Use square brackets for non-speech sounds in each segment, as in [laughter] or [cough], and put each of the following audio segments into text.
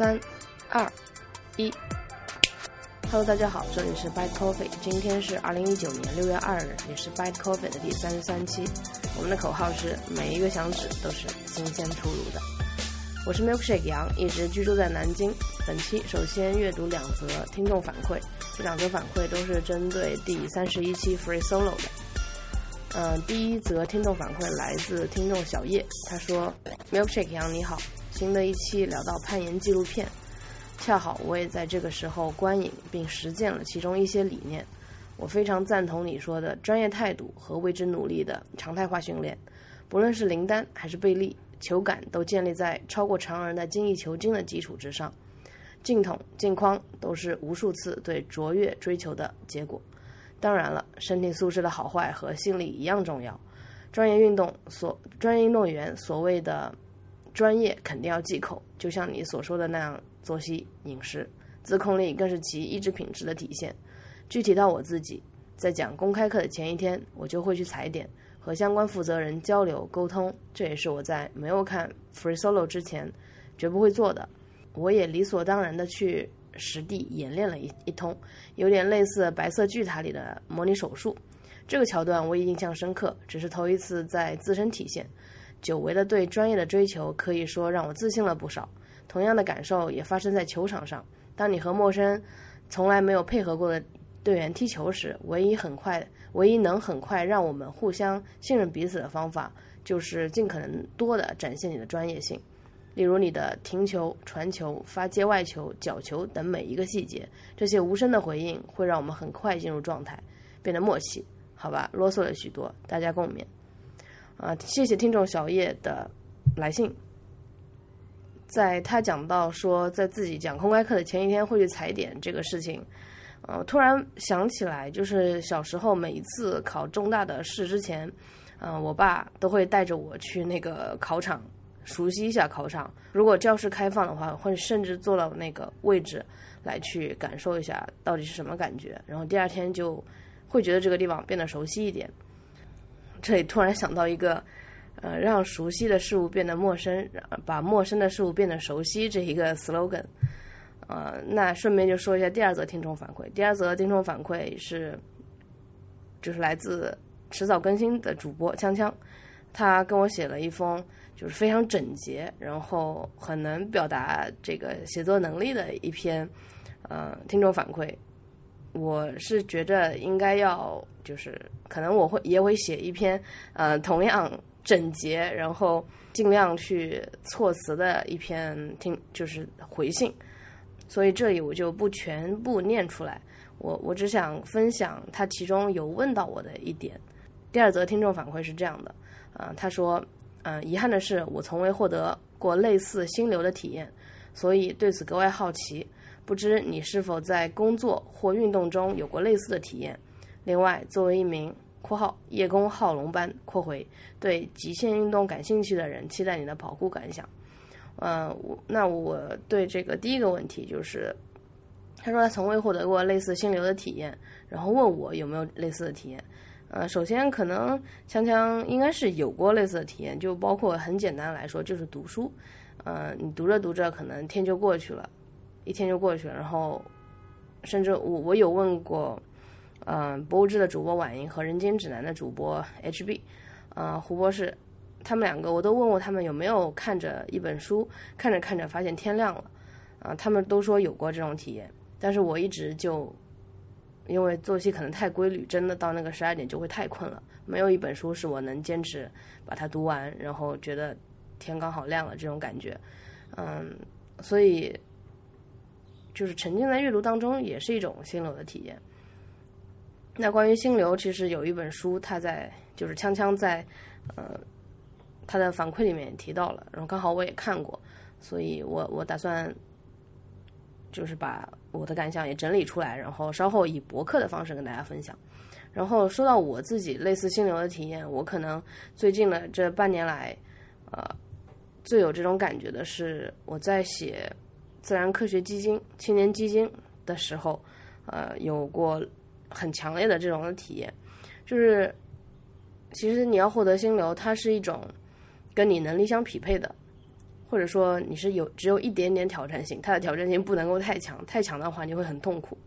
三、二、一。Hello，大家好，这里是 b y t Coffee，今天是二零一九年六月二日，也是 b y t Coffee 的第三十三期。我们的口号是每一个响指都是新鲜出炉的。我是 Milkshake 杨，一直居住在南京。本期首先阅读两则听众反馈，这两则反馈都是针对第三十一期 Free Solo 的。嗯，第一则听众反馈来自听众小叶，他说：“Milkshake 杨你好，新的一期聊到攀岩纪录片，恰好我也在这个时候观影并实践了其中一些理念。我非常赞同你说的专业态度和为之努力的常态化训练，不论是林丹还是贝利。”球感都建立在超过常人的精益求精的基础之上，镜筒、镜框都是无数次对卓越追求的结果。当然了，身体素质的好坏和心理一样重要。专业运动所专业运动员所谓的专业肯定要忌口，就像你所说的那样，作息、饮食、自控力更是其意志品质的体现。具体到我自己，在讲公开课的前一天，我就会去踩点。和相关负责人交流沟通，这也是我在没有看 Free Solo 之前绝不会做的。我也理所当然的去实地演练了一一通，有点类似《白色巨塔》里的模拟手术。这个桥段我也印象深刻，只是头一次在自身体现。久违的对专业的追求，可以说让我自信了不少。同样的感受也发生在球场上，当你和陌生、从来没有配合过的队员踢球时，唯一很快。唯一能很快让我们互相信任彼此的方法，就是尽可能多的展现你的专业性。例如你的停球、传球、发界外球、角球等每一个细节，这些无声的回应会让我们很快进入状态，变得默契。好吧，啰嗦了许多，大家共勉。啊，谢谢听众小叶的来信。在他讲到说，在自己讲公开课的前一天会去踩点这个事情。呃，突然想起来，就是小时候每一次考重大的试之前，嗯，我爸都会带着我去那个考场，熟悉一下考场。如果教室开放的话，会甚至坐到那个位置来去感受一下到底是什么感觉。然后第二天就会觉得这个地方变得熟悉一点。这里突然想到一个，呃，让熟悉的事物变得陌生，把陌生的事物变得熟悉这一个 slogan。呃，那顺便就说一下第二则听众反馈。第二则听众反馈是，就是来自迟早更新的主播锵锵，他跟我写了一封就是非常整洁，然后很能表达这个写作能力的一篇呃听众反馈。我是觉得应该要就是可能我会也会写一篇呃同样整洁，然后尽量去措辞的一篇听就是回信。所以这里我就不全部念出来，我我只想分享他其中有问到我的一点。第二则听众反馈是这样的，啊，他说，嗯，遗憾的是我从未获得过类似心流的体验，所以对此格外好奇，不知你是否在工作或运动中有过类似的体验？另外，作为一名（括号叶公好龙班）（括回）对极限运动感兴趣的人，期待你的跑酷感想。嗯，我那我对这个第一个问题就是，他说他从未获得过类似心流的体验，然后问我有没有类似的体验。呃，首先可能锵锵应该是有过类似的体验，就包括很简单来说就是读书，嗯，你读着读着可能天就过去了，一天就过去了，然后甚至我我有问过，嗯，博物志的主播婉莹和人间指南的主播 HB，呃，胡博士。他们两个，我都问过他们有没有看着一本书，看着看着发现天亮了，啊，他们都说有过这种体验，但是我一直就因为作息可能太规律，真的到那个十二点就会太困了，没有一本书是我能坚持把它读完，然后觉得天刚好亮了这种感觉，嗯，所以就是沉浸在阅读当中也是一种心流的体验。那关于心流，其实有一本书，它在就是锵锵在呃。他的反馈里面提到了，然后刚好我也看过，所以我我打算就是把我的感想也整理出来，然后稍后以博客的方式跟大家分享。然后说到我自己类似心流的体验，我可能最近的这半年来，呃，最有这种感觉的是我在写自然科学基金青年基金的时候，呃，有过很强烈的这种的体验，就是其实你要获得心流，它是一种。跟你能力相匹配的，或者说你是有只有一点点挑战性，它的挑战性不能够太强，太强的话你会很痛苦。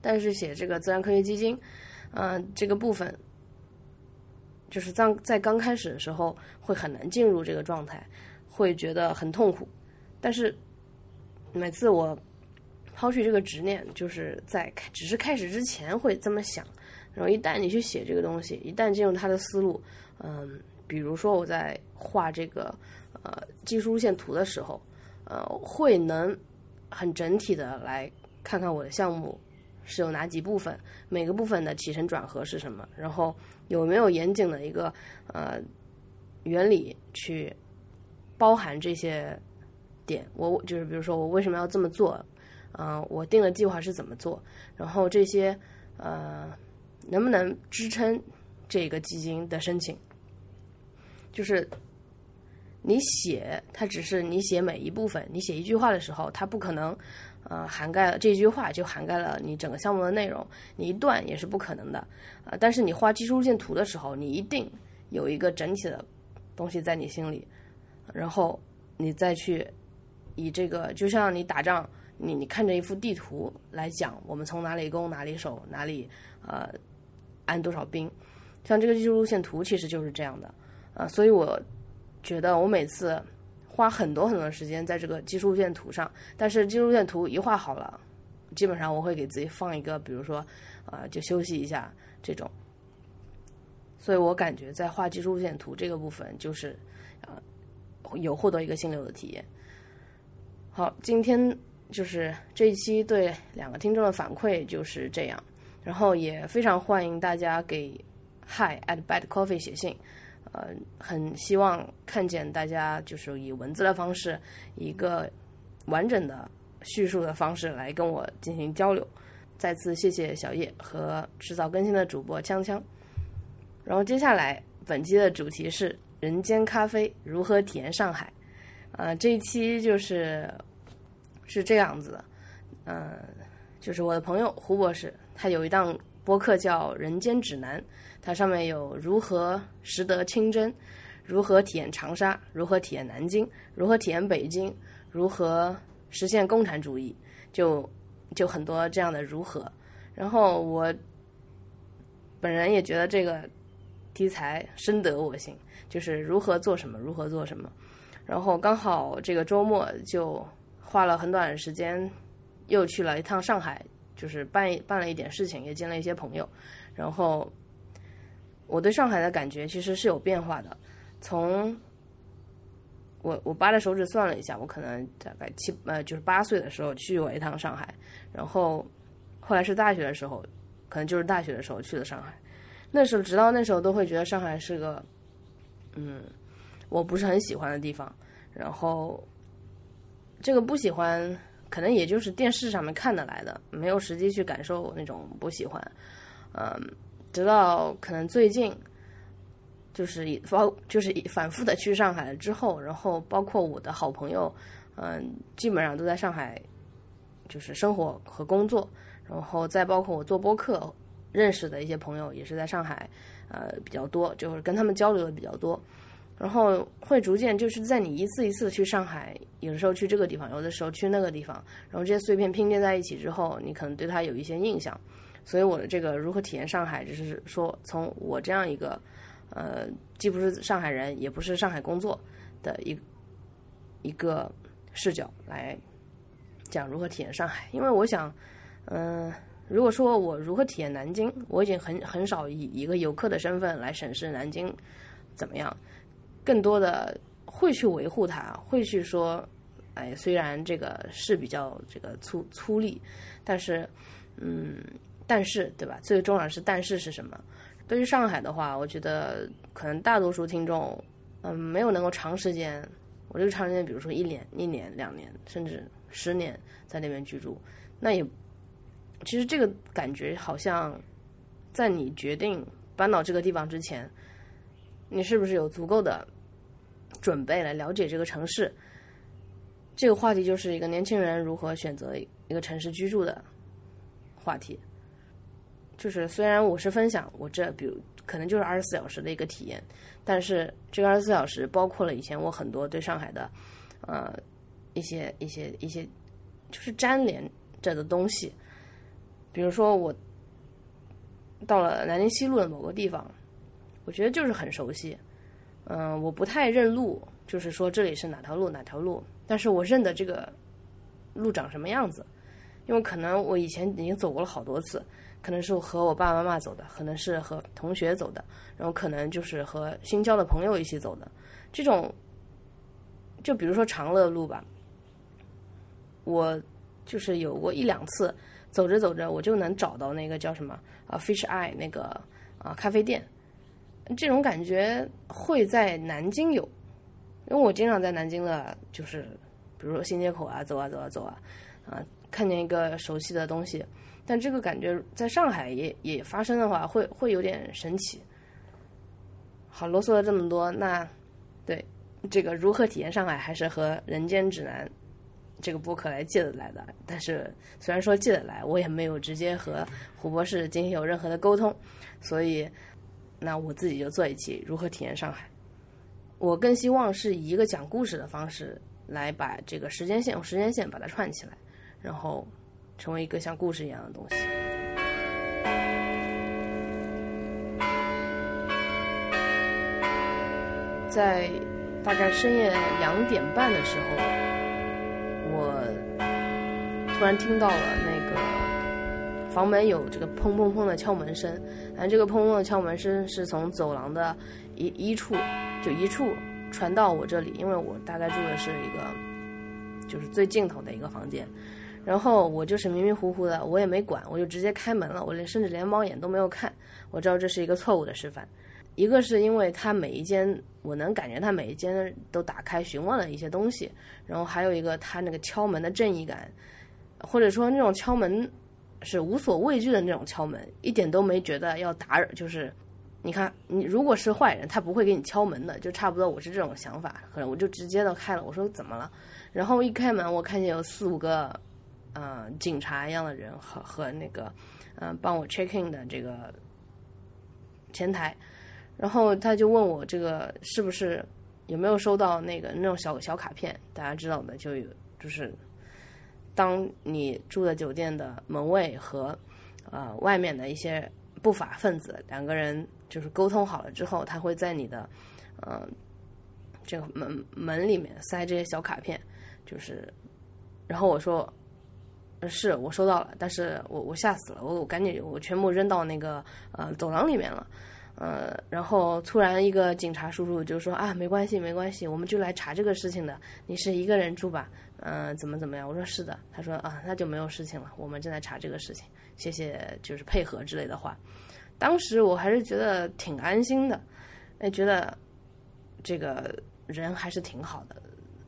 但是写这个自然科学基金，嗯，这个部分就是在在刚开始的时候会很难进入这个状态，会觉得很痛苦。但是每次我抛去这个执念，就是在开只是开始之前会这么想，然后一旦你去写这个东西，一旦进入他的思路，嗯，比如说我在画这个。呃，技术路线图的时候，呃，会能很整体的来看看我的项目是有哪几部分，每个部分的起承转合是什么，然后有没有严谨的一个呃原理去包含这些点。我就是比如说我为什么要这么做，嗯，我定的计划是怎么做，然后这些呃能不能支撑这个基金的申请，就是。你写，它只是你写每一部分。你写一句话的时候，它不可能，呃，涵盖了这句话就涵盖了你整个项目的内容。你一段也是不可能的，啊！但是你画技术路线图的时候，你一定有一个整体的东西在你心里，然后你再去以这个，就像你打仗，你你看着一幅地图来讲，我们从哪里攻哪里守哪里，呃，安多少兵，像这个技术路线图其实就是这样的，啊！所以我。觉得我每次花很多很多时间在这个技术路线图上，但是技术路线图一画好了，基本上我会给自己放一个，比如说，啊，就休息一下这种。所以我感觉在画技术路线图这个部分，就是啊，有获得一个心流的体验。好，今天就是这一期对两个听众的反馈就是这样，然后也非常欢迎大家给 Hi at Bad Coffee 写信。呃，很希望看见大家就是以文字的方式，一个完整的叙述的方式来跟我进行交流。再次谢谢小叶和迟早更新的主播锵锵。然后接下来本期的主题是人间咖啡如何体验上海。呃，这一期就是是这样子的，嗯，就是我的朋友胡博士，他有一档播客叫《人间指南》。它上面有如何识得清真，如何体验长沙，如何体验南京，如何体验北京，如何实现共产主义，就就很多这样的如何。然后我本人也觉得这个题材深得我心，就是如何做什么，如何做什么。然后刚好这个周末就花了很短的时间，又去了一趟上海，就是办办了一点事情，也见了一些朋友，然后。我对上海的感觉其实是有变化的，从我我扒着手指算了一下，我可能大概七呃就是八岁的时候去过一趟上海，然后后来是大学的时候，可能就是大学的时候去的上海，那时候直到那时候都会觉得上海是个嗯我不是很喜欢的地方，然后这个不喜欢可能也就是电视上面看得来的，没有实际去感受那种不喜欢，嗯。直到可能最近，就是包就是反复的去上海了之后，然后包括我的好朋友，嗯，基本上都在上海，就是生活和工作，然后再包括我做播客认识的一些朋友也是在上海，呃，比较多，就是跟他们交流的比较多，然后会逐渐就是在你一次一次去上海，有的时候去这个地方，有的时候去那个地方，然后这些碎片拼接在一起之后，你可能对它有一些印象。所以我的这个如何体验上海，就是说从我这样一个，呃，既不是上海人，也不是上海工作的一一个视角来讲如何体验上海。因为我想，嗯，如果说我如何体验南京，我已经很很少以一个游客的身份来审视南京怎么样，更多的会去维护它，会去说，哎，虽然这个是比较这个粗粗粝，但是，嗯。但是，对吧？最重要的是，但是是什么？对于上海的话，我觉得可能大多数听众，嗯，没有能够长时间，我就长时间，比如说一年、一年、两年，甚至十年在那边居住，那也，其实这个感觉好像，在你决定搬到这个地方之前，你是不是有足够的准备来了解这个城市？这个话题就是一个年轻人如何选择一个城市居住的话题。就是虽然我是分享我这比如可能就是二十四小时的一个体验，但是这个二十四小时包括了以前我很多对上海的呃一些一些一些就是粘连着的东西，比如说我到了南京西路的某个地方，我觉得就是很熟悉，嗯、我不太认路，就是说这里是哪条路哪条路，但是我认得这个路长什么样子，因为可能我以前已经走过了好多次，可能是和我爸爸妈妈走的，可能是和同学走的，然后可能就是和新交的朋友一起走的，这种，就比如说长乐路吧，我就是有过一两次走着走着我就能找到那个叫什么啊 Fish Eye 那个啊咖啡店，这种感觉会在南京有，因为我经常在南京的，就是比如说新街口啊走啊走啊走啊，啊看见一个熟悉的东西，但这个感觉在上海也也发生的话，会会有点神奇。好，啰嗦了这么多，那对这个如何体验上海，还是和《人间指南》这个播客来借得来的。但是虽然说借得来，我也没有直接和胡博士进行有任何的沟通，所以那我自己就做一期如何体验上海。我更希望是以一个讲故事的方式来把这个时间线用时间线把它串起来，然后成为一个像故事一样的东西。在大概深夜两点半的时候，我突然听到了房门有这个砰砰砰的敲门声，然后这个砰砰的敲门声是从走廊的一一处就一处传到我这里，因为我大概住的是一个就是最尽头的一个房间，然后我就是迷迷糊糊的，我也没管，我就直接开门了，我连甚至连猫眼都没有看，我知道这是一个错误的示范。一个是因为他每一间，我能感觉他每一间都打开询问了一些东西，然后还有一个他那个敲门的正义感，或者说那种敲门是无所畏惧的那种敲门，一点都没觉得要打扰。就是你看，你如果是坏人，他不会给你敲门的，就差不多我是这种想法，可能我就直接的开了。我说怎么了？然后一开门，我看见有四五个呃警察一样的人和和那个嗯、帮我 check in 的这个前台。然后他就问我这个是不是有没有收到那个那种小小卡片？大家知道的就有，就是当你住的酒店的门卫和呃外面的一些不法分子两个人就是沟通好了之后，他会在你的呃这个门门里面塞这些小卡片，就是，然后我说。是我收到了，但是我我吓死了，我我赶紧我全部扔到那个呃走廊里面了。呃，然后突然一个警察叔叔就说啊，没关系，没关系，我们就来查这个事情的。你是一个人住吧？嗯、怎么怎么样？我说是的。他说啊，那就没有事情了，我们正在查这个事情，谢谢，就是配合之类的话。当时我还是觉得挺安心的，哎，觉得这个人还是挺好的。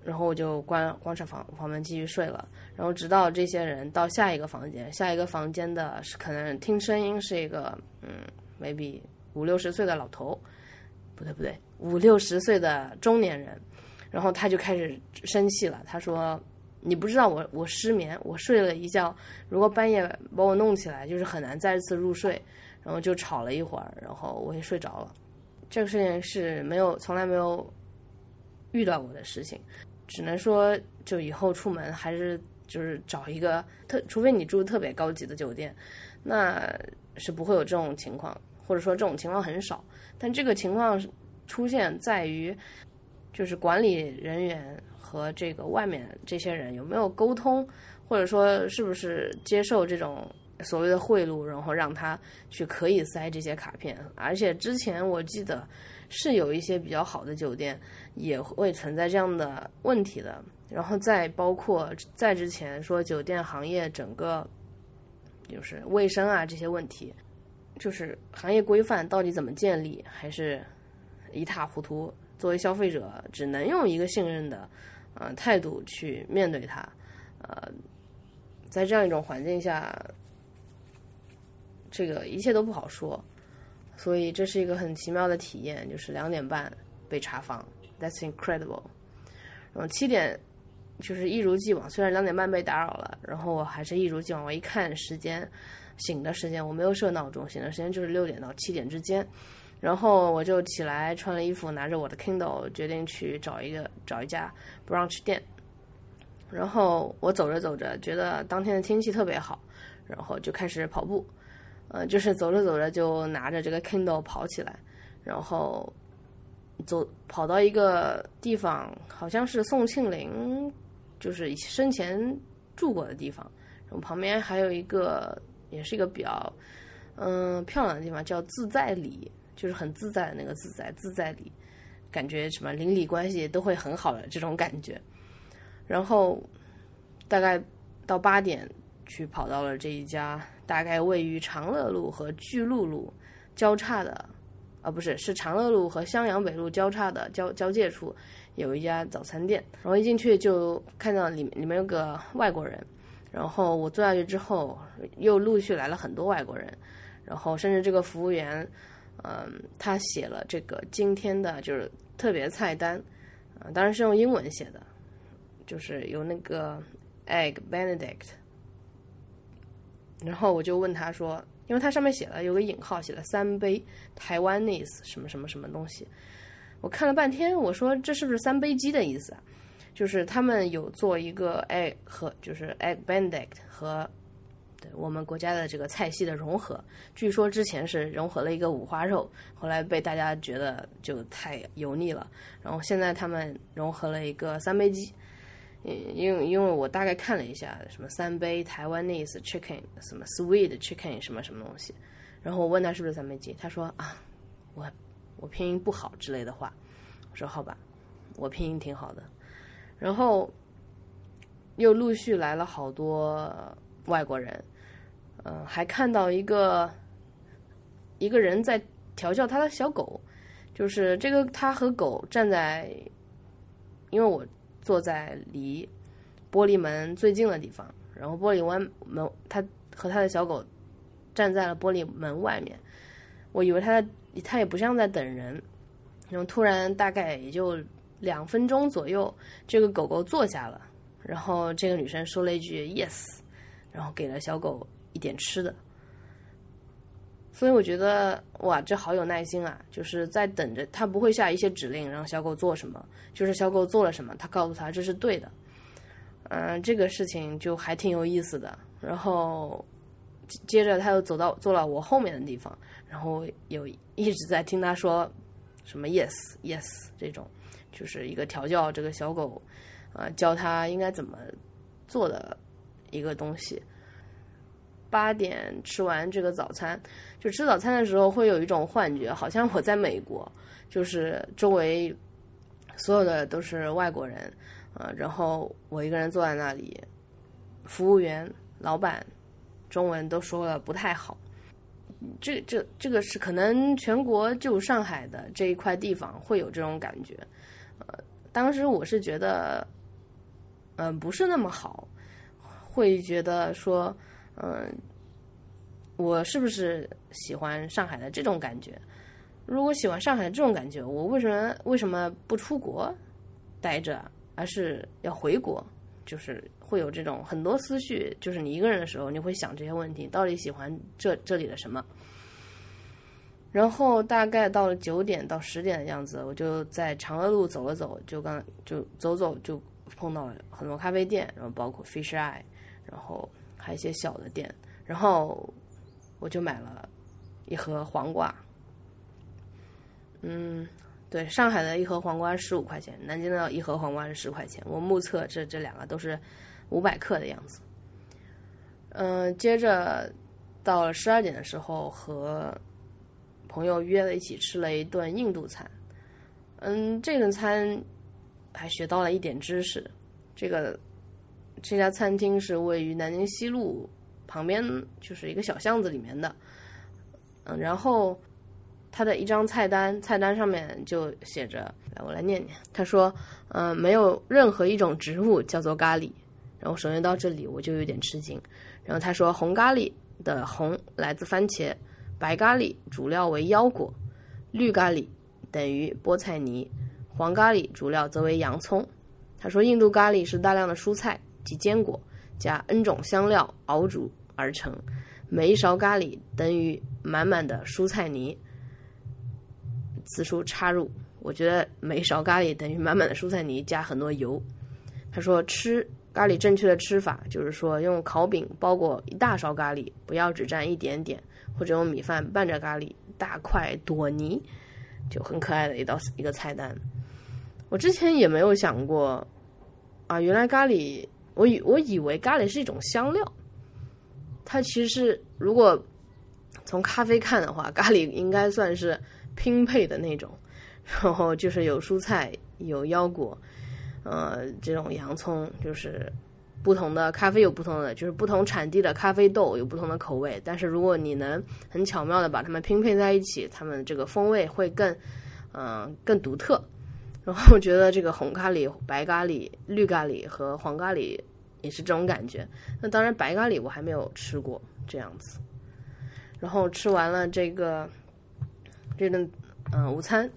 然后我就关关上房房门继续睡了。然后直到这些人到下一个房间，下一个房间的是可能听声音是一个嗯，maybe。五六十岁的老头，不对不对，五六十岁的中年人，然后他就开始生气了。他说：“你不知道我我失眠，我睡了一觉，如果半夜把我弄起来，就是很难再次入睡。”然后就吵了一会儿，然后我也睡着了。这个事情是没有从来没有遇到过的事情，只能说就以后出门还是就是找一个特，除非你住特别高级的酒店，那是不会有这种情况。或者说这种情况很少，但这个情况出现在于，就是管理人员和这个外面这些人有没有沟通，或者说是不是接受这种所谓的贿赂，然后让他去可以塞这些卡片。而且之前我记得是有一些比较好的酒店也会存在这样的问题的。然后再包括在之前说酒店行业整个就是卫生啊这些问题。就是行业规范到底怎么建立，还是一塌糊涂。作为消费者，只能用一个信任的呃态度去面对它。呃，在这样一种环境下，这个一切都不好说。所以这是一个很奇妙的体验，就是两点半被查房，That's incredible。然后七点就是一如既往，虽然两点半被打扰了，然后我还是一如既往。我一看时间，醒的时间我没有设闹钟，醒的时间就是六点到七点之间。然后我就起来穿了衣服，拿着我的 Kindle，决定去找一个找一家 brunch 店。然后我走着走着，觉得当天的天气特别好，然后就开始跑步。呃，就是走着走着就拿着这个 Kindle 跑起来，然后走跑到一个地方，好像是宋庆龄。就是生前住过的地方，然后旁边还有一个，也是一个比较嗯漂亮的地方，叫自在里，就是很自在的那个自在自在里，感觉什么邻里关系都会很好的这种感觉。然后大概到八点去跑到了这一家，大概位于长乐路和巨鹿路交叉的，啊不是是长乐路和襄阳北路交叉的交交界处。有一家早餐店，然后一进去就看到里面里面有个外国人，然后我坐下去之后，又陆续来了很多外国人，然后甚至这个服务员，嗯，他写了这个今天的就是特别菜单，啊，当然是用英文写的，就是有那个 egg Benedict，然后我就问他说，因为它上面写了有个引号，写了三杯台湾 nese 什么什么什么东西。我看了半天，我说这是不是三杯鸡的意思啊？就是他们有做一个 egg 和就是 egg benedict 和对我们国家的这个菜系的融合。据说之前是融合了一个五花肉，后来被大家觉得就太油腻了，然后现在他们融合了一个三杯鸡。嗯，因为因为我大概看了一下，什么三杯台湾 nese chicken，什么 sweet chicken，什么什么东西，然后我问他是不是三杯鸡，他说啊，我。我拼音不好之类的话，我说好吧，我拼音挺好的。然后又陆续来了好多外国人，嗯，还看到一个一个人在调教他的小狗，就是这个他和狗站在，因为我坐在离玻璃门最近的地方，然后玻璃湾门，他和他的小狗站在了玻璃门外面，我以为他在。他也不像在等人，然后突然大概也就两分钟左右，这个狗狗坐下了，然后这个女生说了一句 “yes”，然后给了小狗一点吃的。所以我觉得哇，这好有耐心啊！就是在等着他不会下一些指令让小狗做什么，就是小狗做了什么，他告诉他这是对的。嗯，这个事情就还挺有意思的。然后接着他又走到坐到我后面的地方。然后有一直在听他说什么 yes yes 这种，就是一个调教这个小狗，啊，教它应该怎么做的一个东西。八点吃完这个早餐，就吃早餐的时候会有一种幻觉，好像我在美国，就是周围所有的都是外国人，啊，然后我一个人坐在那里，服务员、老板中文都说了不太好。这这这个是可能全国就上海的这一块地方会有这种感觉，当时我是觉得，嗯，不是那么好，会觉得说，嗯，我是不是喜欢上海的这种感觉？如果喜欢上海这种感觉，我为什么为什么不出国待着，而是要回国？就是会有这种很多思绪，就是你一个人的时候，你会想这些问题：到底喜欢这这里的什么？然后大概到了九点到十点的样子，我就在长乐路走了走，就刚就走走就碰到了很多咖啡店，然后包括 Fish Eye，然后还有一些小的店，然后我就买了一盒黄瓜，嗯。对，上海的一盒黄瓜十五块钱，南京的一盒黄瓜是十块钱。我目测这这两个都是五百克的样子。嗯，接着到了十二点的时候，和朋友约了一起吃了一顿印度餐。嗯，这顿餐还学到了一点知识。这个这家餐厅是位于南京西路旁边，就是一个小巷子里面的。嗯，然后。他的一张菜单，菜单上面就写着，来我来念念。他说：“嗯，没有任何一种植物叫做咖喱。”然后首先到这里我就有点吃惊。然后他说：“红咖喱的红来自番茄，白咖喱主料为腰果，绿咖喱等于菠菜泥，黄咖喱主料则为洋葱。”他说，印度咖喱是大量的蔬菜及坚果加 N 种香料熬煮而成，每一勺咖喱等于满满的蔬菜泥。此处插入，我觉得每一勺咖喱等于满满的蔬菜泥加很多油。他说，吃咖喱正确的吃法就是说，用烤饼包裹一大勺咖喱，不要只蘸一点点，或者用米饭拌着咖喱，大块朵泥，就很可爱的一道一个菜单。我之前也没有想过，啊，原来咖喱，我以我以为咖喱是一种香料，它其实是如果从咖啡看的话，咖喱应该算是拼配的那种，然后就是有蔬菜，有腰果，呃，这种洋葱，就是不同的咖啡有不同的，就是不同产地的咖啡豆有不同的口味，但是如果你能很巧妙的把它们拼配在一起，它们这个风味会更，嗯，更独特。然后我觉得这个红咖喱、白咖喱、绿咖喱和黄咖喱也是这种感觉。那当然，白咖喱我还没有吃过这样子。然后吃完了这个这顿嗯午餐，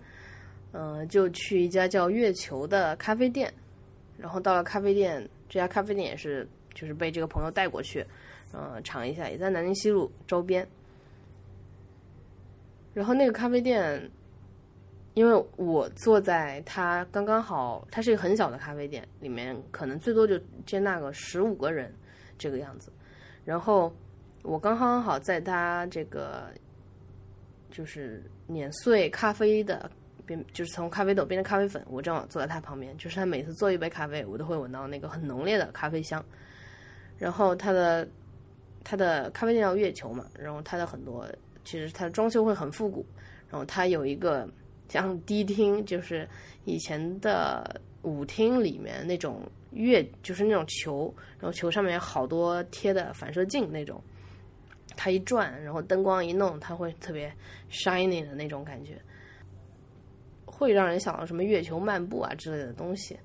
嗯，就去一家叫月球的咖啡店。然后到了咖啡店，这家咖啡店也是就是被这个朋友带过去，嗯，尝一下，也在南京西路周边。然后那个咖啡店。因为我坐在它刚刚好，它是一个很小的咖啡店，里面可能最多就接纳个十五个人这个样子。然后我刚刚好在它这个就是碾碎咖啡的变，就是从咖啡豆变成咖啡粉，我正好坐在他旁边。就是他每次做一杯咖啡，我都会闻到那个很浓烈的咖啡香。然后它的它的咖啡店叫月球嘛，然后它的很多其实它的装修会很复古，然后它有一个。像迪厅，就是以前的舞厅里面那种月，就是那种球，然后球上面有好多贴的反射镜那种，它一转，然后灯光一弄，它会特别 shiny 的那种感觉，会让人想到什么月球漫步啊之类的东西。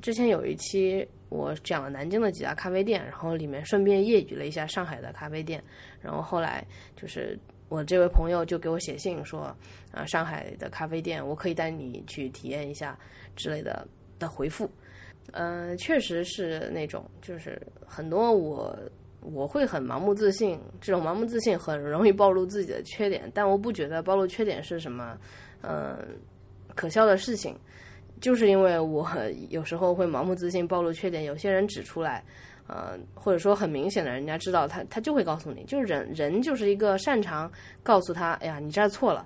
之前有一期我讲了南京的几家咖啡店，然后里面顺便夜语了一下上海的咖啡店，然后后来就是。我这位朋友就给我写信说，啊，上海的咖啡店，我可以带你去体验一下之类的的回复。嗯，确实是那种，就是很多我我会很盲目自信，这种盲目自信很容易暴露自己的缺点，但我不觉得暴露缺点是什么，嗯，可笑的事情，就是因为我 [laughs] 有时候会盲目自信暴露缺点，有些人指出来。呃，或者说很明显的，人家知道他，他就会告诉你，就是人人就是一个擅长告诉他，哎呀，你这儿错了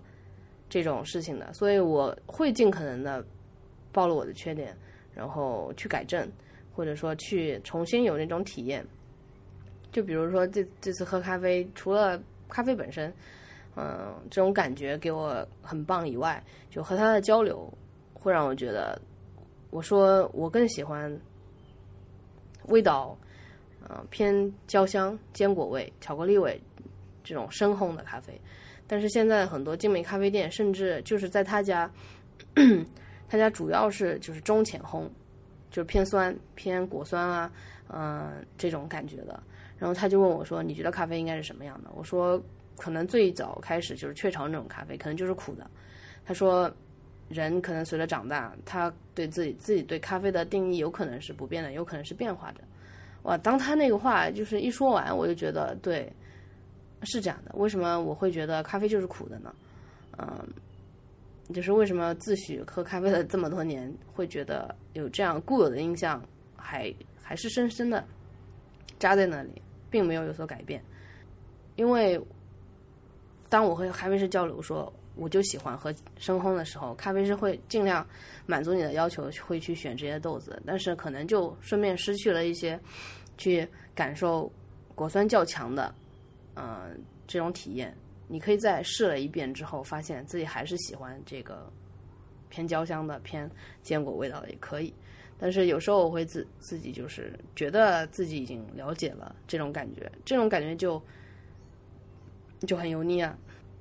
这种事情的，所以我会尽可能的暴露我的缺点，然后去改正，或者说去重新有那种体验。就比如说这这次喝咖啡，除了咖啡本身，嗯，这种感觉给我很棒以外，就和他的交流会让我觉得，我说我更喜欢味道。呃，偏焦香、坚果味、巧克力味这种深烘的咖啡，但是现在很多精美咖啡店，甚至就是在他家，[clears throat] 他家主要是就是中浅烘，就是偏酸、偏果酸啊，嗯，这种感觉的。然后他就问我说：“你觉得咖啡应该是什么样的？”我说：“可能最早开始就是雀巢那种咖啡，可能就是苦的。”他说：“人可能随着长大，他对自己自己对咖啡的定义有可能是不变的，有可能是变化的。”哇！当他那个话就是一说完，我就觉得对，是这样的。为什么我会觉得咖啡就是苦的呢？嗯，就是为什么自诩喝咖啡了这么多年，会觉得有这样固有的印象，还还是深深的扎在那里，并没有有所改变。因为当我和咖啡师交流说，我就喜欢喝深烘的时候，咖啡师会尽量满足你的要求，会去选这些豆子，但是可能就顺便失去了一些去感受果酸较强的，嗯，这种体验。你可以在试了一遍之后，发现自己还是喜欢这个偏焦香的、偏坚果味道的，也可以。但是有时候我会自自己就是觉得自己已经了解了这种感觉，这种感觉就就很油腻啊。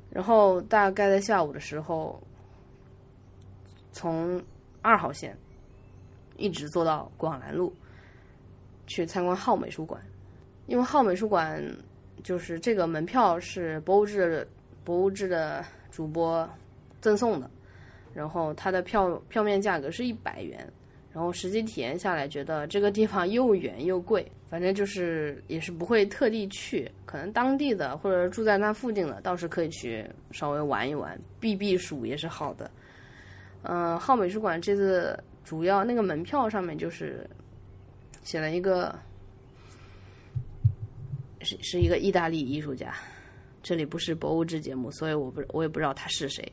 然后大概在下午的时候，从二号线一直坐到广兰路去参观浩美术馆，因为浩美术馆就是这个门票是博物志博物志的主播赠送的，然后它的票票面价格是一百元，然后实际体验下来，觉得这个地方又远又贵，反正就是也是不会特地去。可能当地的或者住在那附近的，倒是可以去稍微玩一玩，避避暑也是好的。嗯，浩美术馆这次主要那个门票上面就是写了一个，是是一个意大利艺术家。这里不是博物志节目，所以我不我也不知道他是谁。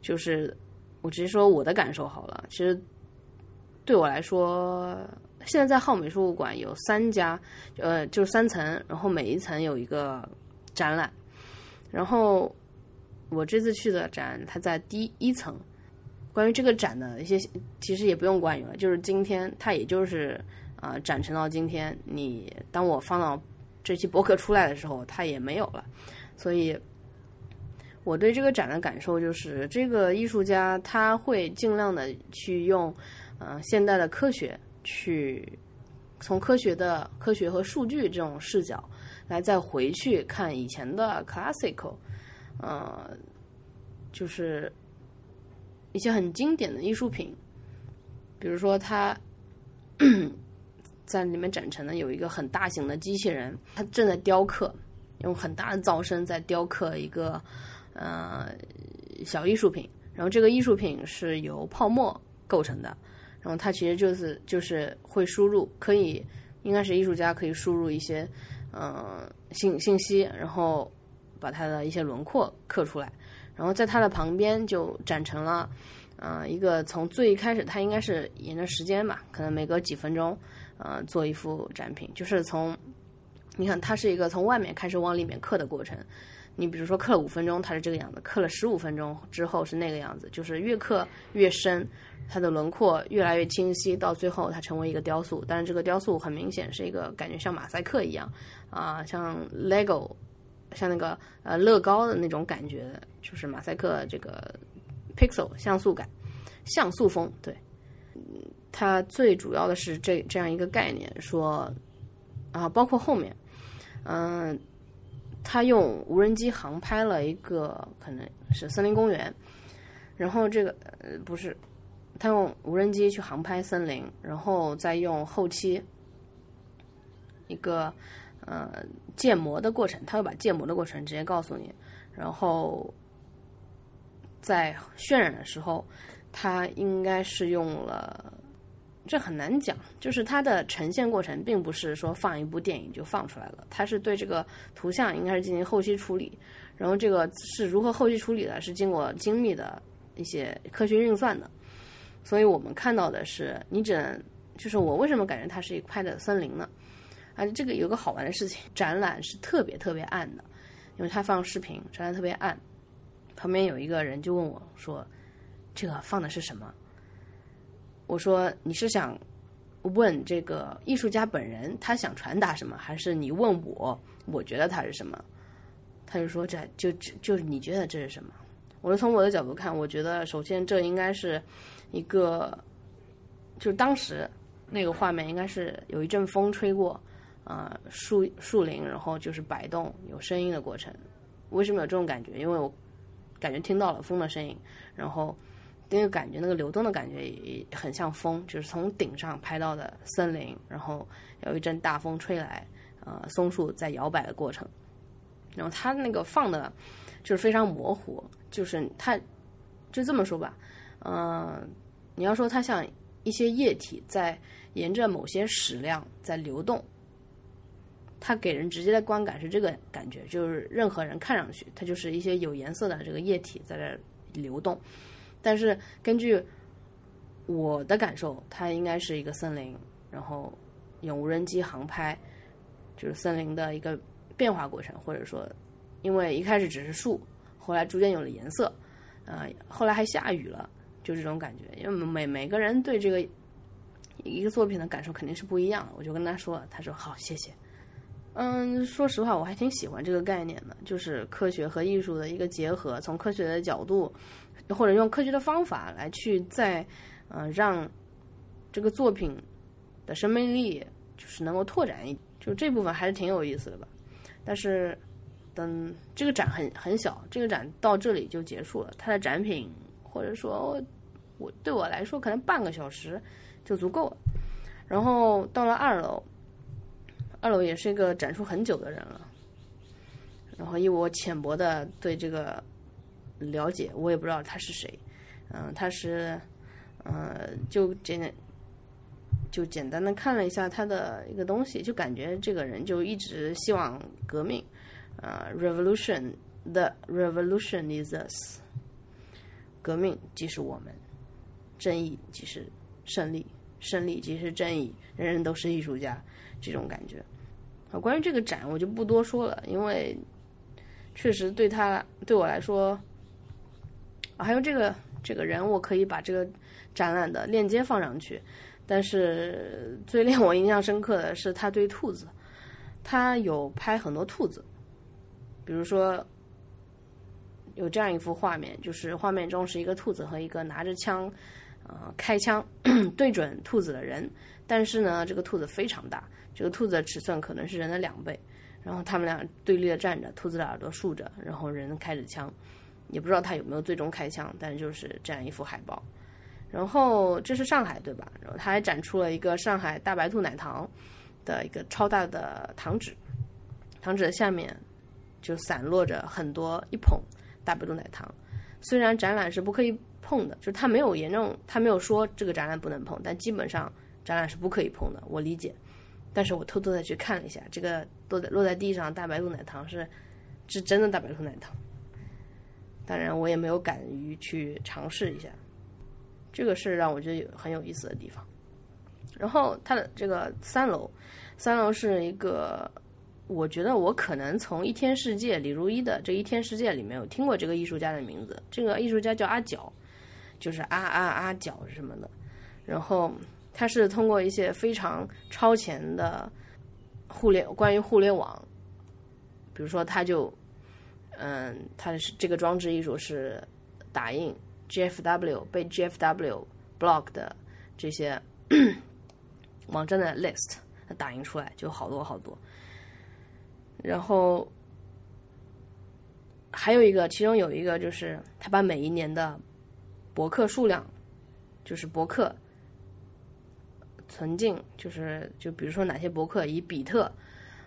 就是我直接说我的感受好了，其实。对我来说，现在在浩美术馆有三家，呃，就是三层，然后每一层有一个展览。然后我这次去的展，它在第一层。关于这个展的一些，其实也不用关于了，就是今天它也就是啊展成到今天。你当我放到这期博客出来的时候，它也没有了。所以我对这个展的感受就是，这个艺术家他会尽量的去用。嗯，现代的科学去从科学的科学和数据这种视角来再回去看以前的 classical，呃，就是一些很经典的艺术品，比如说他 [coughs] 在里面展陈的有一个很大型的机器人，它正在雕刻，用很大的噪声在雕刻一个呃小艺术品，然后这个艺术品是由泡沫构成的。然后它其实就是就是会输入，可以应该是艺术家可以输入一些嗯信信息，然后把它的一些轮廓刻出来。然后在它的旁边就展成了嗯一个从最开始它应该是沿着时间吧，可能每隔几分钟呃做一幅展品，就是从你看它是一个从外面开始往里面刻的过程。你比如说刻了五分钟，它是这个样子；刻了十五分钟之后是那个样子，就是越刻越深。它的轮廓越来越清晰，到最后它成为一个雕塑。但是这个雕塑很明显是一个感觉像马赛克一样，啊，像 LEGO，像那个呃乐高的那种感觉，就是马赛克这个 pixel 像素感、像素风。对，它最主要的是这这样一个概念，说啊，包括后面，嗯，他用无人机航拍了一个可能是森林公园，然后这个呃不是。他用无人机去航拍森林，然后再用后期一个呃建模的过程，他会把建模的过程直接告诉你，然后在渲染的时候，他应该是用了，这很难讲，就是它的呈现过程并不是说放一部电影就放出来了，它是对这个图像应该是进行后期处理，然后这个是如何后期处理的，是经过精密的一些科学运算的。所以我们看到的是，你只能就是我为什么感觉它是一块的森林呢？啊，这个有个好玩的事情，展览是特别特别暗的，因为它放视频，展览特别暗。旁边有一个人就问我说：“这个放的是什么？”我说：“你是想问这个艺术家本人他想传达什么，还是你问我，我觉得它是什么？”他就说：“这就就是你觉得这是什么？”我是从我的角度看，我觉得首先这应该是。一个，就是当时那个画面应该是有一阵风吹过，啊，树树林，然后就是摆动有声音的过程。为什么有这种感觉？因为我感觉听到了风的声音，然后那个感觉，那个流动的感觉也很像风，就是从顶上拍到的森林，然后有一阵大风吹来，呃，松树在摇摆的过程。然后它那个放的，就是非常模糊，就是它就这么说吧。嗯，你要说它像一些液体在沿着某些矢量在流动，它给人直接的观感是这个感觉，就是任何人看上去它就是一些有颜色的这个液体在这流动。但是根据我的感受，它应该是一个森林，然后用无人机航拍，就是森林的一个变化过程，或者说因为一开始只是树，后来逐渐有了颜色，呃，后来还下雨了。就这种感觉，因为每每个人对这个一个作品的感受肯定是不一样的。我就跟他说，他说好，谢谢。嗯，说实话，我还挺喜欢这个概念的，就是科学和艺术的一个结合，从科学的角度或者用科学的方法来去在嗯让这个作品的生命力就是能够拓展一，就这部分还是挺有意思的吧。但是等这个展很很小，这个展到这里就结束了，它的展品或者说。我对我来说可能半个小时就足够了。然后到了二楼，二楼也是一个展出很久的人了。然后以我浅薄的对这个了解，我也不知道他是谁。嗯，他是，呃，就简就简单的看了一下他的一个东西，就感觉这个人就一直希望革命。啊，revolution，the revolution is us。革命即是我们，正义即是胜利，胜利即是正义，人人都是艺术家，这种感觉。啊，关于这个展我就不多说了，因为确实对他对我来说，啊，还有这个这个人，我可以把这个展览的链接放上去。但是最令我印象深刻的是他对兔子，他有拍很多兔子。比如说，有这样一幅画面，就是画面中是一个兔子和一个拿着枪，呃，开枪 [clears throat] 对准兔子的人。但是呢，这个兔子非常大，这个兔子的尺寸可能是人的两倍。然后他们俩对立的站着，兔子的耳朵竖着，然后人开着枪，也不知道他有没有最终开枪，但是就是这样一幅海报。然后这是上海对吧？然后他还展出了一个上海大白兔奶糖的一个超大的糖纸，糖纸的下面。就散落着很多一捧大白兔奶糖，虽然展览是不可以碰的，就是他没有严重，他没有说这个展览不能碰，但基本上展览是不可以碰的，我理解。但是我偷偷的去看了一下，这个落在落在地上大白兔奶糖是是真的大白兔奶糖，当然我也没有敢于去尝试一下，这个是让我觉得有很有意思的地方。然后它的这个三楼，三楼是一个。我觉得我可能从《一天世界》李如一的这一天世界里面有听过这个艺术家的名字。这个艺术家叫阿角，就是啊啊啊脚什么的。然后他是通过一些非常超前的互联关于互联网，比如说他就嗯，他是这个装置艺术是打印 GFW 被 GFW block 的这些 [clears throat] 网站的 list，打印出来就好多好多。然后还有一个，其中有一个就是他把每一年的博客数量，就是博客存进，就是就比如说哪些博客以比特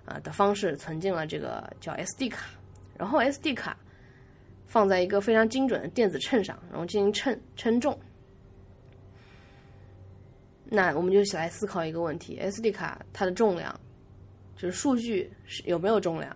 啊的方式存进了这个叫 SD 卡，然后 SD 卡放在一个非常精准的电子秤上，然后进行称称重。那我们就一起来思考一个问题：SD 卡它的重量。就是数据是有没有重量，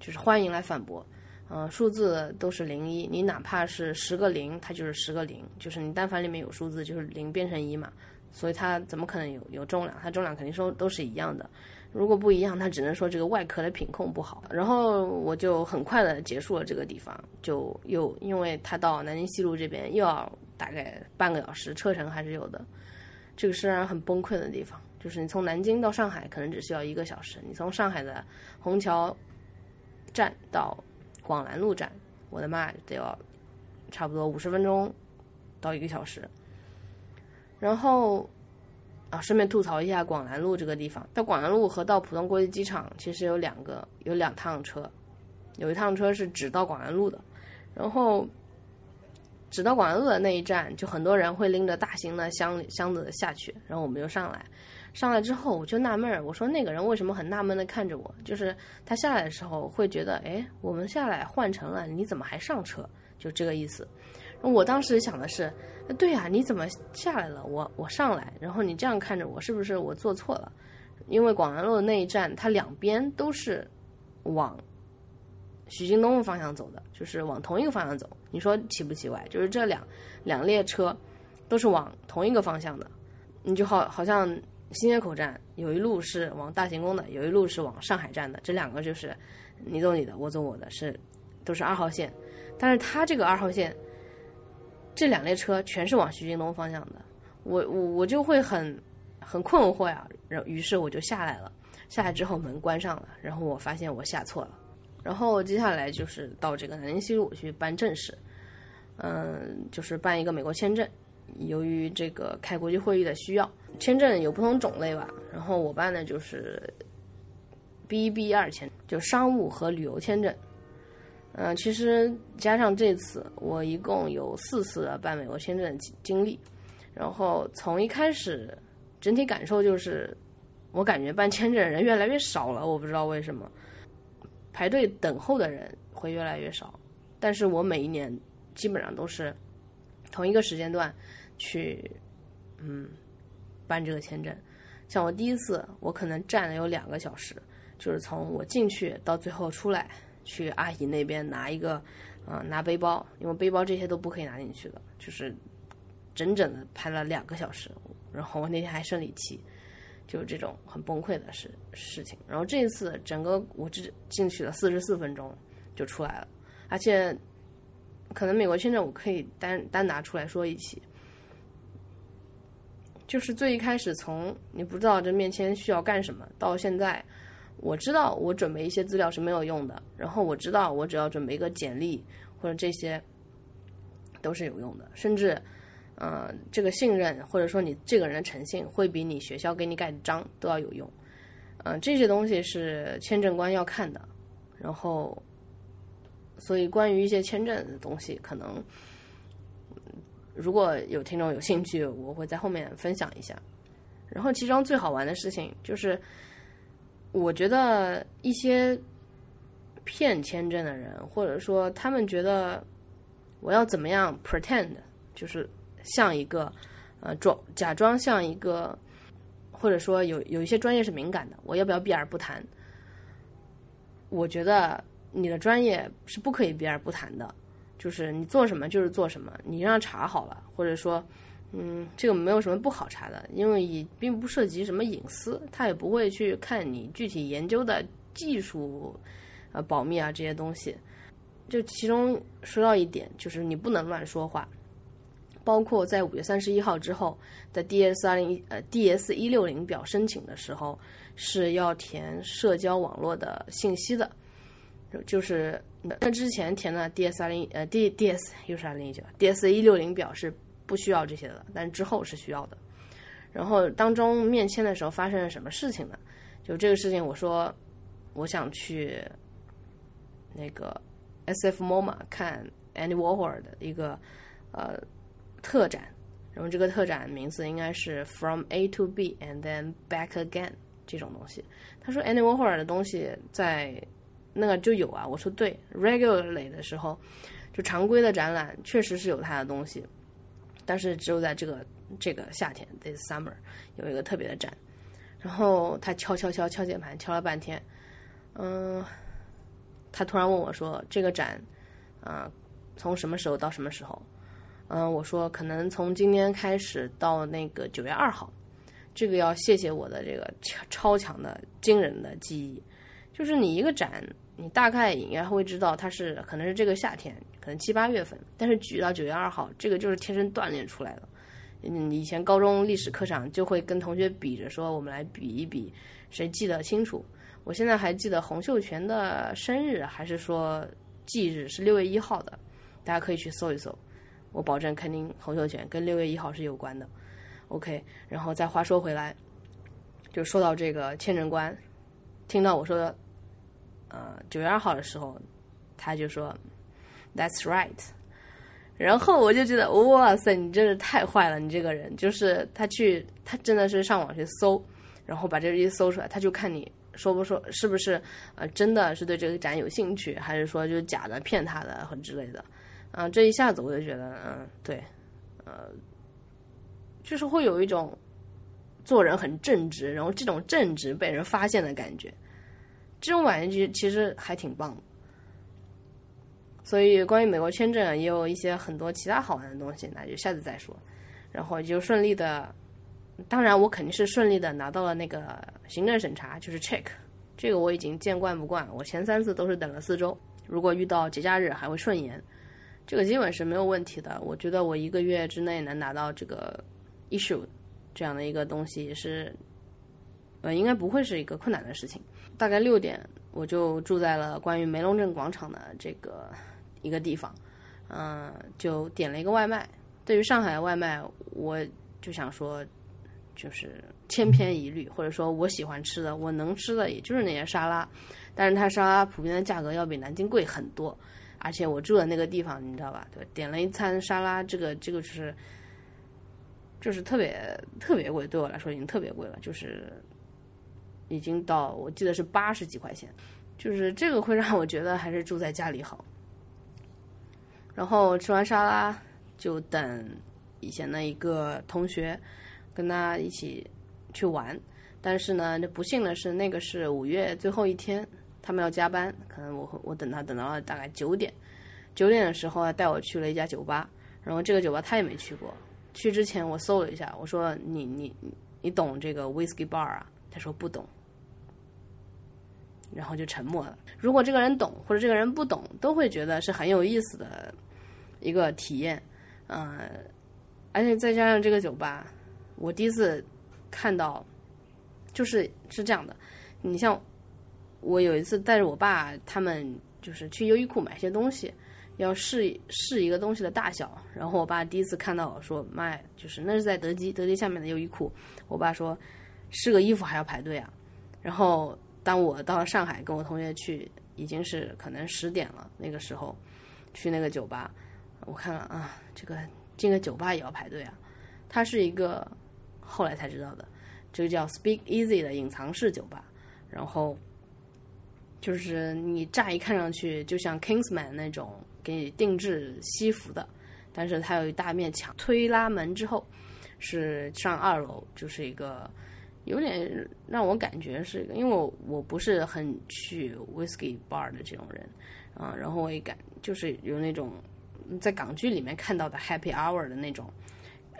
就是欢迎来反驳，嗯，数字都是零一，你哪怕是十个零，它就是十个零，就是你单凡里面有数字，就是零变成一嘛，所以它怎么可能有有重量？它重量肯定说都是一样的，如果不一样，它只能说这个外壳的品控不好。然后我就很快的结束了这个地方，就又因为它到南京西路这边又要大概半个小时车程还是有的，这个是让人很崩溃的地方。就是你从南京到上海可能只需要一个小时，你从上海的虹桥站到广兰路站，我的妈，得要差不多五十分钟到一个小时。然后啊，顺便吐槽一下广兰路这个地方，到广兰路和到浦东国际机场其实有两个有两趟车，有一趟车是只到广兰路的，然后。只到广安路的那一站，就很多人会拎着大型的箱箱子下去，然后我们就上来。上来之后，我就纳闷儿，我说那个人为什么很纳闷的看着我？就是他下来的时候会觉得，哎，我们下来换乘了，你怎么还上车？就这个意思。我当时想的是，对呀，你怎么下来了？我我上来，然后你这样看着我，是不是我做错了？因为广安路那一站，它两边都是往。徐泾东方向走的，就是往同一个方向走。你说奇不奇怪？就是这两两列车都是往同一个方向的。你就好好像新街口站有一路是往大行宫的，有一路是往上海站的。这两个就是你走你的，我走我的，是都是二号线。但是它这个二号线这两列车全是往徐泾东方向的。我我我就会很很困惑呀。然于是我就下来了。下来之后门关上了，然后我发现我下错了。然后接下来就是到这个南京西路去办正事，嗯，就是办一个美国签证。由于这个开国际会议的需要，签证有不同种类吧。然后我办的就是 B 一 B 二签，就商务和旅游签证。嗯，其实加上这次，我一共有四次的办美国签证经经历。然后从一开始，整体感受就是，我感觉办签证人越来越少了，我不知道为什么，排队等候的人会越来越少。但是我每一年基本上都是同一个时间段去，嗯，办这个签证。像我第一次，我可能站了有两个小时，就是从我进去到最后出来。去阿姨那边拿一个，呃，拿背包，因为背包这些都不可以拿进去的，就是整整的排了两个小时，然后我那天还生理期，就是这种很崩溃的事事情。然后这一次整个我只进去了四十四分钟就出来了，而且可能美国签证我可以单单拿出来说一起，就是最一开始从你不知道这面签需要干什么，到现在。我知道我准备一些资料是没有用的，然后我知道我只要准备一个简历或者这些都是有用的，甚至，呃，这个信任或者说你这个人的诚信会比你学校给你盖的章都要有用，嗯，这些东西是签证官要看的，然后，所以关于一些签证的东西，可能如果有听众有兴趣，我会在后面分享一下。然后其中最好玩的事情就是。我觉得一些骗签证的人，或者说他们觉得我要怎么样 pretend，就是像一个呃装假装像一个，或者说有有一些专业是敏感的，我要不要避而不谈？我觉得你的专业是不可以避而不谈的，就是你做什么就是做什么，你让查好了，或者说。嗯，这个没有什么不好查的，因为也并不涉及什么隐私，他也不会去看你具体研究的技术，呃，保密啊这些东西。就其中说到一点，就是你不能乱说话，包括在五月三十一号之后，在 D S 二零呃 D S 一六零表申请的时候，是要填社交网络的信息的，就是那之前填的 D S 二零呃 D D S 又是二零一九 D S 一六零表是。不需要这些的，但之后是需要的。然后当中面签的时候发生了什么事情呢？就这个事情，我说我想去那个 S.F. MoMA 看 Andy Warhol 的一个呃特展，然后这个特展名字应该是 From A to B and then Back Again 这种东西。他说 Andy Warhol 的东西在那个就有啊，我说对，regularly 的时候就常规的展览确实是有他的东西。但是只有在这个这个夏天，this summer 有一个特别的展，然后他敲敲敲敲键盘，敲了半天，嗯，他突然问我说：“这个展，啊，从什么时候到什么时候？”嗯，我说可能从今天开始到那个九月二号。这个要谢谢我的这个超强的惊人的记忆，就是你一个展。你大概应该会知道，它是可能是这个夏天，可能七八月份，但是举到九月二号，这个就是天生锻炼出来的。嗯，以前高中历史课上就会跟同学比着说，我们来比一比谁记得清楚。我现在还记得洪秀全的生日，还是说忌日是六月一号的，大家可以去搜一搜，我保证肯定洪秀全跟六月一号是有关的。OK，然后再话说回来，就说到这个签证官，听到我说。呃，九月二号的时候，他就说，That's right。然后我就觉得，哇塞，你真是太坏了，你这个人，就是他去，他真的是上网去搜，然后把这一搜出来，他就看你说不说，是不是呃，真的是对这个展有兴趣，还是说就是假的骗他的和之类的。啊，这一下子我就觉得，嗯，对，呃，就是会有一种做人很正直，然后这种正直被人发现的感觉。这种玩意其实还挺棒的，所以关于美国签证也有一些很多其他好玩的东西，那就下次再说。然后就顺利的，当然我肯定是顺利的拿到了那个行政审查，就是 check，这个我已经见惯不惯，我前三次都是等了四周，如果遇到节假日还会顺延，这个基本是没有问题的。我觉得我一个月之内能拿到这个 issue 这样的一个东西是，呃，应该不会是一个困难的事情。大概六点，我就住在了关于梅龙镇广场的这个一个地方，嗯，就点了一个外卖。对于上海外卖，我就想说，就是千篇一律，或者说我喜欢吃的，我能吃的也就是那些沙拉，但是它沙拉普遍的价格要比南京贵很多。而且我住的那个地方你知道吧？对，点了一餐沙拉，这个这个就是就是特别特别贵，对我来说已经特别贵了，就是已经到我记得是八十几块钱，就是这个会让我觉得还是住在家里好。然后吃完沙拉就等以前的一个同学跟他一起去玩。但是呢，这不幸的是，那个是五月最后一天，他们要加班，可能我我等他等到了大概九点，九点的时候带我去了一家酒吧，然后这个酒吧他也没去过，去之前我搜了一下，我说你你你懂这个 whiskey bar 啊？他说不懂，然后就沉默了。如果这个人懂或者这个人不懂，都会觉得是很有意思的一个体验，嗯，而且再加上这个酒吧，我第一次看到。就是是这样的，你像我有一次带着我爸他们就是去优衣库买些东西，要试试一个东西的大小，然后我爸第一次看到说妈呀，就是那是在德基，德基下面的优衣库，我爸说试个衣服还要排队啊，然后当我到了上海跟我同学去，已经是可能十点了，那个时候去那个酒吧，我看了啊，这个进个酒吧也要排队啊，它是一个后来才知道的。这个叫 Speak Easy 的隐藏式酒吧，然后就是你乍一看上去就像 Kingsman 那种给你定制西服的，但是它有一大面墙，推拉门之后是上二楼，就是一个有点让我感觉是，因为我我不是很去 Whiskey Bar 的这种人啊，然后我也感就是有那种在港剧里面看到的 Happy Hour 的那种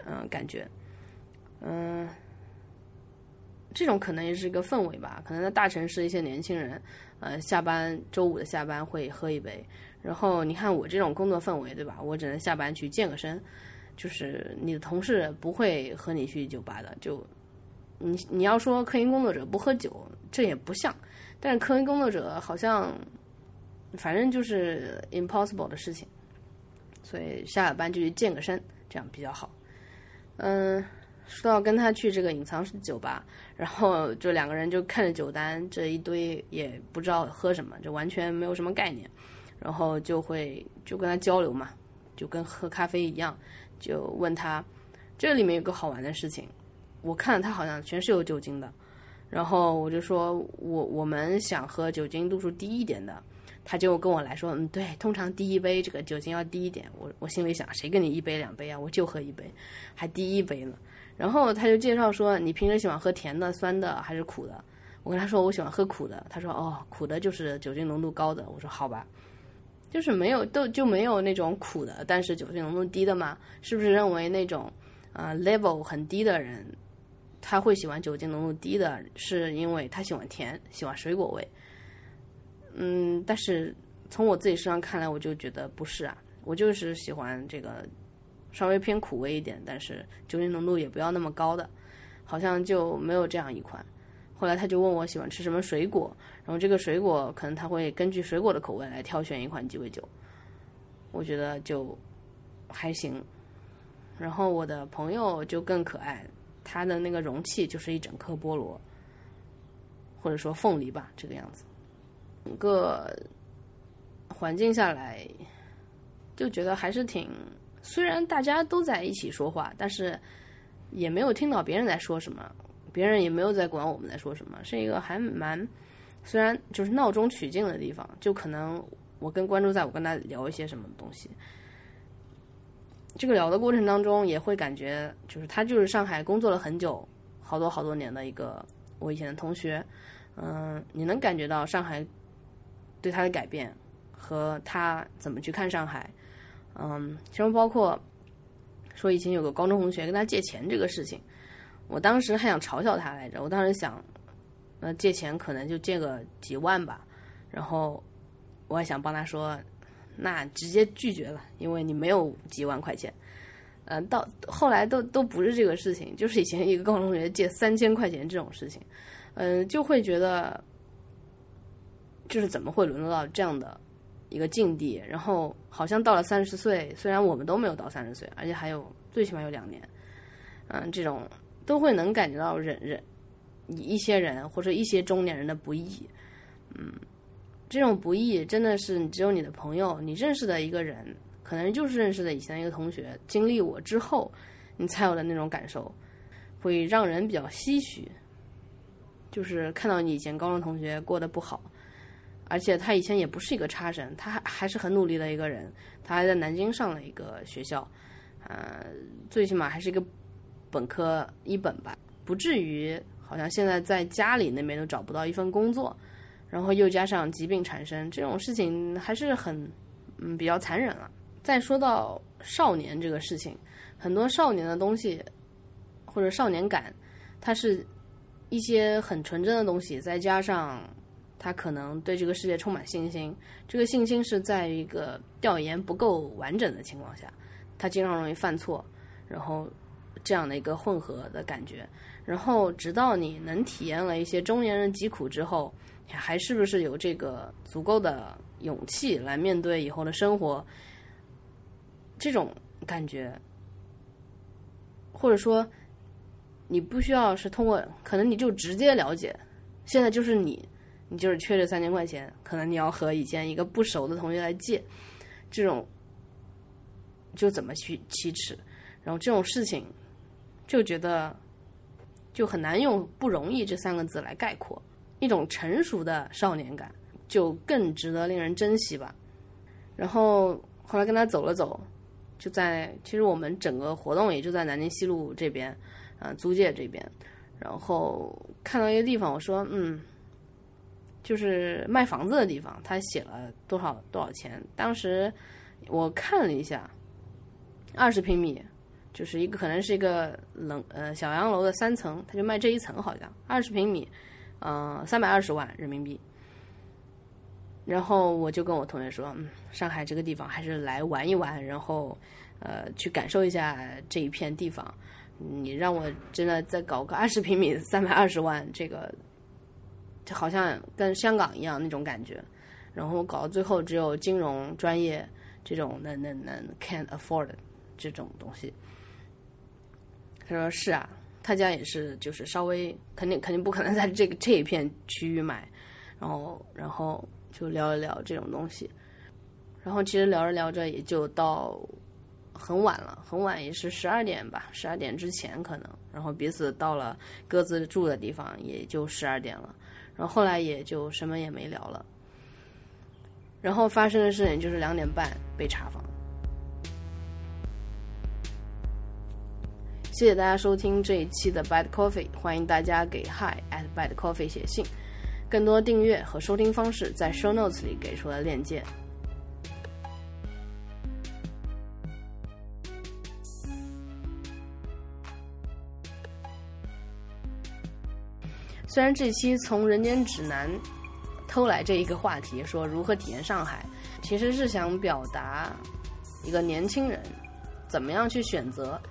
嗯感觉，嗯。这种可能也是一个氛围吧，可能在大城市一些年轻人，呃，下班周五的下班会喝一杯，然后你看我这种工作氛围，对吧？我只能下班去健个身，就是你的同事不会和你去酒吧的，就你你要说科研工作者不喝酒，这也不像，但是科研工作者好像反正就是 impossible 的事情，所以下了班就去健个身，这样比较好，嗯。说到跟他去这个隐藏式酒吧，然后就两个人就看着酒单这一堆，也不知道喝什么，就完全没有什么概念，然后就会就跟他交流嘛，就跟喝咖啡一样，就问他，这里面有个好玩的事情，我看他好像全是有酒精的，然后我就说我我们想喝酒精度数低一点的，他就跟我来说，嗯，对，通常第一杯这个酒精要低一点，我我心里想，谁跟你一杯两杯啊，我就喝一杯，还第一杯呢。然后他就介绍说：“你平时喜欢喝甜的、酸的还是苦的？”我跟他说：“我喜欢喝苦的。”他说：“哦，苦的就是酒精浓度高的。”我说：“好吧，就是没有都就没有那种苦的，但是酒精浓度低的嘛？是不是认为那种啊 level 很低的人他会喜欢酒精浓度低的，是因为他喜欢甜，喜欢水果味？嗯，但是从我自己身上看来，我就觉得不是啊，我就是喜欢这个。”稍微偏苦味一点，但是酒精浓度也不要那么高的，好像就没有这样一款。后来他就问我喜欢吃什么水果，然后这个水果可能他会根据水果的口味来挑选一款鸡尾酒。我觉得就还行。然后我的朋友就更可爱，他的那个容器就是一整颗菠萝，或者说凤梨吧，这个样子。整个环境下来就觉得还是挺。虽然大家都在一起说话，但是也没有听到别人在说什么，别人也没有在管我们在说什么，是一个还蛮虽然就是闹中取静的地方。就可能我跟关注在我跟他聊一些什么东西，这个聊的过程当中也会感觉，就是他就是上海工作了很久，好多好多年的一个我以前的同学，嗯，你能感觉到上海对他的改变和他怎么去看上海。嗯，其中包括说以前有个高中同学跟他借钱这个事情，我当时还想嘲笑他来着。我当时想，呃，借钱可能就借个几万吧，然后我还想帮他说，那直接拒绝了，因为你没有几万块钱。嗯，到后来都都不是这个事情，就是以前一个高中同学借三千块钱这种事情，嗯，就会觉得，就是怎么会沦落到这样的？一个境地，然后好像到了三十岁，虽然我们都没有到三十岁，而且还有最起码有两年，嗯，这种都会能感觉到人人一些人或者一些中年人的不易，嗯，这种不易真的是只有你的朋友，你认识的一个人，可能就是认识的以前一个同学，经历我之后，你才有的那种感受，会让人比较唏嘘。就是看到你以前高中同学过得不好，而且他以前也不是一个差生，他还还是很努力的一个人，他还在南京上了一个学校，呃，最起码还是一个本科一本吧，不至于好像现在在家里那边都找不到一份工作，然后又加上疾病缠身，这种事情还是很嗯比较残忍了。再说到少年这个事情，很多少年的东西或者少年感，它是。一些很纯真的东西，再加上他可能对这个世界充满信心，这个信心是在一个调研不够完整的情况下，他经常容易犯错，然后这样的一个混合的感觉，然后直到你能体验了一些中年人疾苦之后，还是不是有这个足够的勇气来面对以后的生活？这种感觉，或者说。你不需要是通过，可能你就直接了解。现在就是你，你就是缺这三千块钱，可能你要和以前一个不熟的同学来借，这种就怎么去启齿？然后这种事情就觉得就很难用“不容易”这三个字来概括。一种成熟的少年感就更值得令人珍惜吧。然后后来跟他走了走，就在其实我们整个活动也就在南京西路这边。啊，租界这边，然后看到一个地方，我说，嗯，就是卖房子的地方，他写了多少多少钱？当时我看了一下，二十平米，就是一个可能是一个冷呃小洋楼的三层，他就卖这一层，好像二十平米，嗯，三百二十万人民币。然后我就跟我同学说，嗯，上海这个地方还是来玩一玩，然后呃去感受一下这一片地方。你让我真的再搞个二十平米三百二十万，这个就好像跟香港一样那种感觉，然后搞到最后只有金融专业这种能能能 can afford 这种东西。他说是啊，他家也是，就是稍微肯定肯定不可能在这个这一片区域买，然后然后就聊一聊这种东西，然后其实聊着聊着也就到。很晚了，很晚也是十二点吧，十二点之前可能。然后彼此到了各自住的地方，也就十二点了。然后后来也就什么也没聊了。然后发生的事情就是两点半被查房。谢谢大家收听这一期的 Bad Coffee，欢迎大家给 Hi at Bad Coffee 写信。更多订阅和收听方式在 Show Notes 里给出了链接。虽然这期从《人间指南》偷来这一个话题，说如何体验上海，其实是想表达一个年轻人怎么样去选择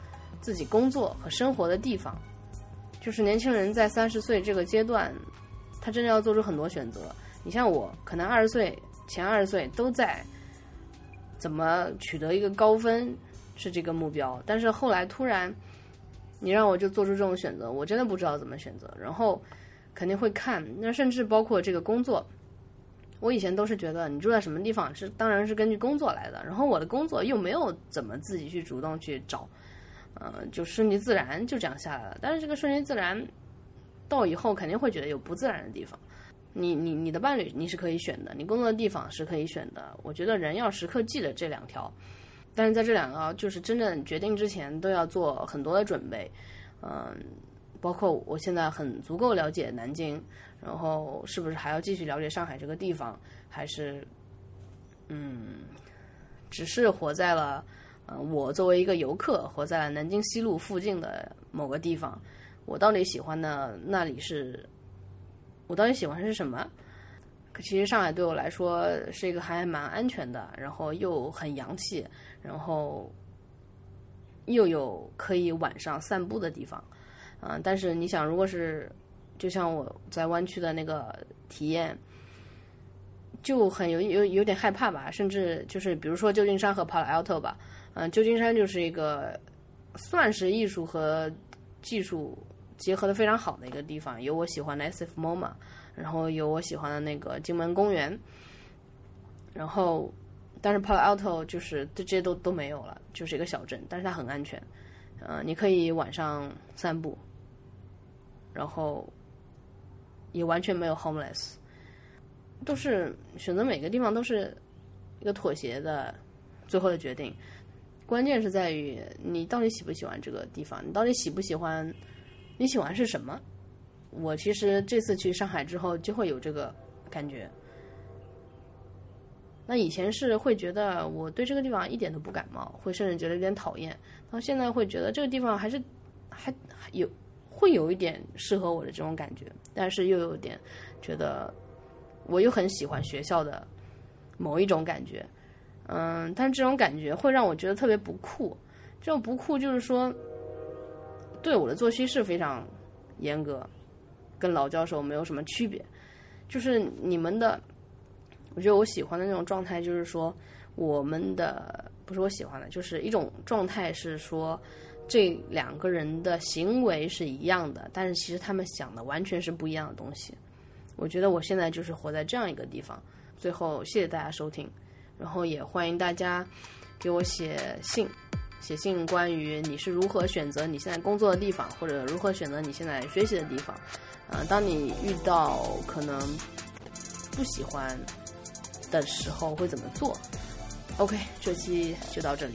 自己工作和生活的地方。就是年轻人在三十岁这个阶段，他真的要做出很多选择。你像我，可能二十岁前二十岁都在怎么取得一个高分是这个目标，但是后来突然你让我就做出这种选择，我真的不知道怎么选择。然后。肯定会看，那甚至包括这个工作，我以前都是觉得你住在什么地方是，当然是根据工作来的。然后我的工作又没有怎么自己去主动去找，呃，就顺其自然就这样下来了。但是这个顺其自然，到以后肯定会觉得有不自然的地方。你你你的伴侣你是可以选的，你工作的地方是可以选的。我觉得人要时刻记得这两条，但是在这两个就是真正决定之前都要做很多的准备，嗯。包括我现在很足够了解南京，然后是不是还要继续了解上海这个地方？还是，嗯，只是活在了，我作为一个游客，活在南京西路附近的某个地方。我到底喜欢的那里是？我到底喜欢是什么？可其实上海对我来说是一个还蛮安全的，然后又很洋气，然后又有可以晚上散步的地方。嗯，但是你想，如果是就像我在湾区的那个体验，就很有有有点害怕吧，甚至就是比如说旧金山和 Palo Alto 吧，嗯，旧金山就是一个算是艺术和技术结合的非常好的一个地方，有我喜欢的 SF MoMA，然后有我喜欢的那个金门公园，然后，但是 Palo Alto 就是这些都都没有了，就是一个小镇，但是它很安全。呃，你可以晚上散步，然后也完全没有 homeless，都是选择每个地方都是一个妥协的最后的决定。关键是在于你到底喜不喜欢这个地方，你到底喜不喜欢，你喜欢是什么？我其实这次去上海之后就会有这个感觉。那以前是会觉得我对这个地方一点都不感冒，会甚至觉得有点讨厌。到现在会觉得这个地方还是还有会有一点适合我的这种感觉，但是又有点觉得我又很喜欢学校的某一种感觉。嗯，但这种感觉会让我觉得特别不酷。这种不酷就是说，对我的作息是非常严格，跟老教授没有什么区别。就是你们的。我觉得我喜欢的那种状态，就是说，我们的不是我喜欢的，就是一种状态是说，这两个人的行为是一样的，但是其实他们想的完全是不一样的东西。我觉得我现在就是活在这样一个地方。最后，谢谢大家收听，然后也欢迎大家给我写信，写信关于你是如何选择你现在工作的地方，或者如何选择你现在学习的地方。啊，当你遇到可能不喜欢。的时候会怎么做？OK，这期就到这里。